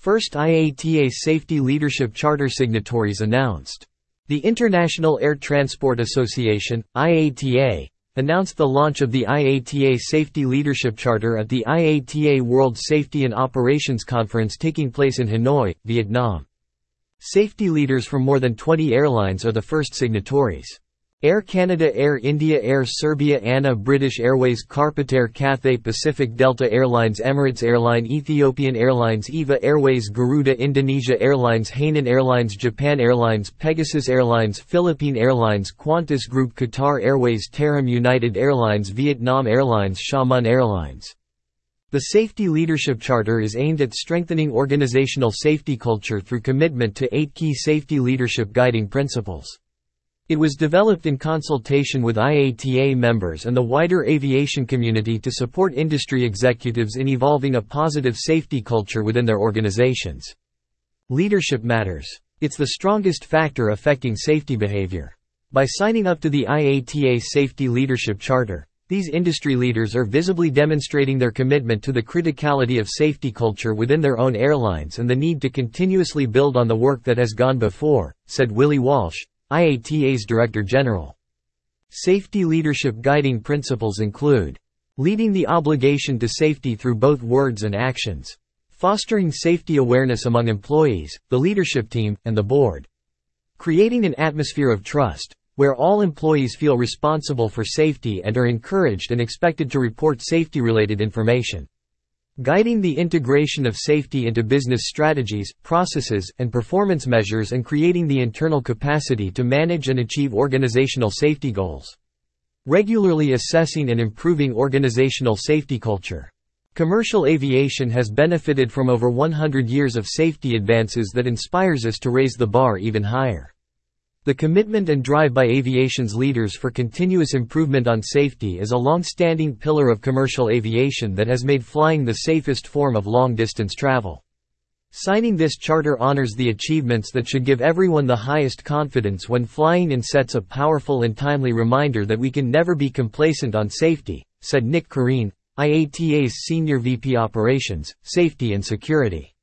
First IATA Safety Leadership Charter signatories announced. The International Air Transport Association, IATA, announced the launch of the IATA Safety Leadership Charter at the IATA World Safety and Operations Conference taking place in Hanoi, Vietnam. Safety leaders from more than 20 airlines are the first signatories. Air Canada Air India Air Serbia ANA British Airways Cargojet Cathay Pacific Delta Airlines Emirates Airline Ethiopian Airlines EVA Airways Garuda Indonesia Airlines Hainan Airlines Japan Airlines Pegasus Airlines Philippine Airlines Qantas Group Qatar Airways TAROM United Airlines Vietnam Airlines Xiamen Airlines the Safety Leadership Charter is aimed at strengthening organizational safety culture through commitment to eight key safety leadership guiding principles. It was developed in consultation with IATA members and the wider aviation community to support industry executives in evolving a positive safety culture within their organizations. Leadership matters. It's the strongest factor affecting safety behavior. By signing up to the IATA Safety Leadership Charter, these industry leaders are visibly demonstrating their commitment to the criticality of safety culture within their own airlines and the need to continuously build on the work that has gone before, said Willie Walsh, IATA's Director General. Safety leadership guiding principles include leading the obligation to safety through both words and actions, fostering safety awareness among employees, the leadership team, and the board, creating an atmosphere of trust, where all employees feel responsible for safety and are encouraged and expected to report safety-related information guiding the integration of safety into business strategies, processes, and performance measures and creating the internal capacity to manage and achieve organizational safety goals. Regularly assessing and improving organizational safety culture. Commercial aviation has benefited from over 100 years of safety advances that inspires us to raise the bar even higher. The commitment and drive by aviation's leaders for continuous improvement on safety is a long-standing pillar of commercial aviation that has made flying the safest form of long-distance travel. Signing this charter honors the achievements that should give everyone the highest confidence when flying and sets a powerful and timely reminder that we can never be complacent on safety, said Nick Careen, IATA's Senior VP Operations, Safety and Security.